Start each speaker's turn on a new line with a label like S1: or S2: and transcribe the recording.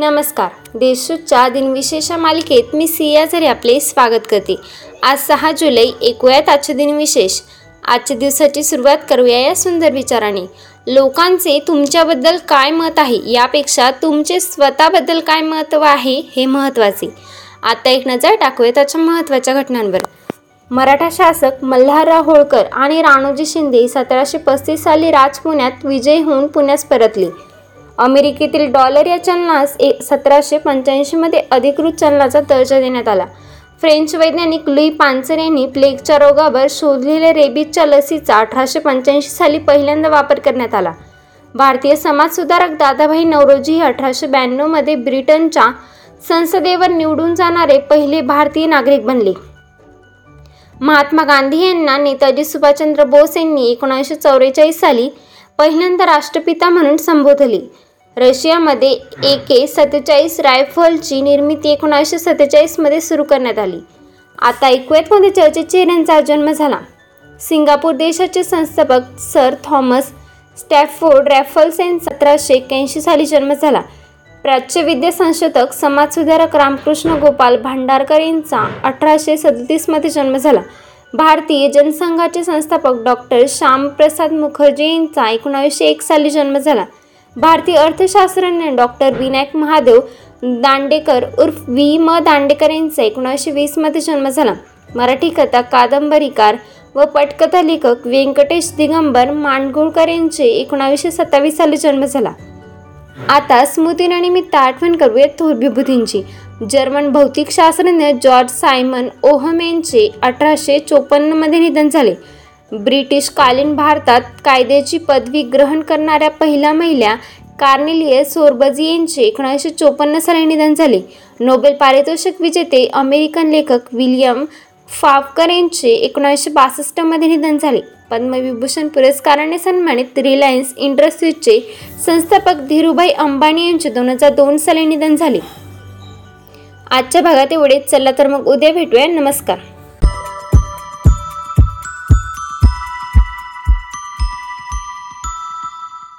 S1: नमस्कार. देशूच्या दिनविशेष मालिकेत मी सिया झरे आपले स्वागत करते. आज सहा जुलै ऐकूयात आजचे दिनविशेष. आजच्या दिवसाची सुरुवात करूया या सुंदर विचाराने. लोकांचे तुमच्याबद्दल काय मत आहे? यापेक्षा तुमचे स्वतःबद्दल काय महत्त्व आहे हे महत्त्वाचे. आता एक नजर टाकूया त्याच्या महत्त्वाच्या घटनांवर. मराठा शासक मल्हारराव होळकर आणि राणोजी शिंदे सतराशे पस्तीस साली राजपुण्यात विजयी होऊन पुण्यास परतले. अमेरिकेतील डॉलर या चलनास ए सतराशे पंच्याऐंशीमध्ये अधिकृत चलनाचा दर्जा देण्यात आला. फ्रेंच वैज्ञानिक लुई पान्सर यांनी प्लेगच्या रोगावर शोधलेल्या रेबीजच्या लसीचा अठराशे पंच्याऐंशी साली पहिल्यांदा वापर करण्यात आला. भारतीय समाजसुधारक दादाभाई नवरोजी हे अठराशे ब्याण्णवमध्ये ब्रिटनच्या संसदेवर निवडून जाणारे पहिले भारतीय नागरिक बनले. महात्मा गांधी यांना नेताजी सुभाषचंद्र बोस यांनी एकोणीसशे चौवेचाळीस साली पहिल्यांदा राष्ट्रपिता म्हणून संबोधले. रशियामध्ये ए के सत्तेचाळीस रायफलची निर्मिती एकोणीसशे सत्तेचाळीसमध्ये सुरू करण्यात आली. आता इक्वेटमध्ये मध्ये चेहऱ्यांचा जन्म झाला. सिंगापूर देशाचे संस्थापक सर थॉमस स्टॅफोर्ड रॅफल्स यांचा सतराशे एक्याऐंशी साली जन्म झाला. प्राच्यविद्या संशोधक समाजसुधारक रामकृष्ण गोपाल भांडारकर यांचा अठराशे सदतीसमध्ये जन्म झाला. भारतीय जनसंघाचे संस्थापक डॉक्टर श्यामप्रसाद मुखर्जी यांचा एकोणावीसशे एक साली जन्म झाला. भारतीय अर्थशास्त्रज्ञ डॉक्टर विनायक महादेव दांडेकर उर्फ व्ही म दांडेकर यांचा एकोणीसशे वीसमध्ये जन्म झाला. मराठी कथा कादंबरीकार व पटकथा लेखक व्यंकटेश दिगंबर मांडगुळकर यांचे एकोणावीसशे सत्तावीस साली जन्म झाला. आता स्मृतीनिमित्त आठवण करूया थोर विभूतींची जर्मन भौतिकशास्त्रज्ञ जॉर्ज सायमन ओहम यांचे अठराशे चोपन्नमध्ये निधन झाले. ब्रिटिशकालीन भारतात कायद्याची पदवी ग्रहण करणाऱ्या पहिल्या महिला कार्नेलियस सोरबजी यांचे एकोणीसशे चोपन्न साली निधन झाले. नोबेल पारितोषिक विजेते अमेरिकन लेखक विल्यम फावकर यांचे एकोणीसशे बासष्टमध्ये निधन झाले. पद्मविभूषण पुरस्काराने सन्मानित रिलायन्स इंडस्ट्रीजचे संस्थापक धीरूभाई अंबानी यांचे दोन हजार दोन साली निधन झाले. आजच्या भागात एवढेच. चला तर मग उद्या भेटूया. नमस्कार.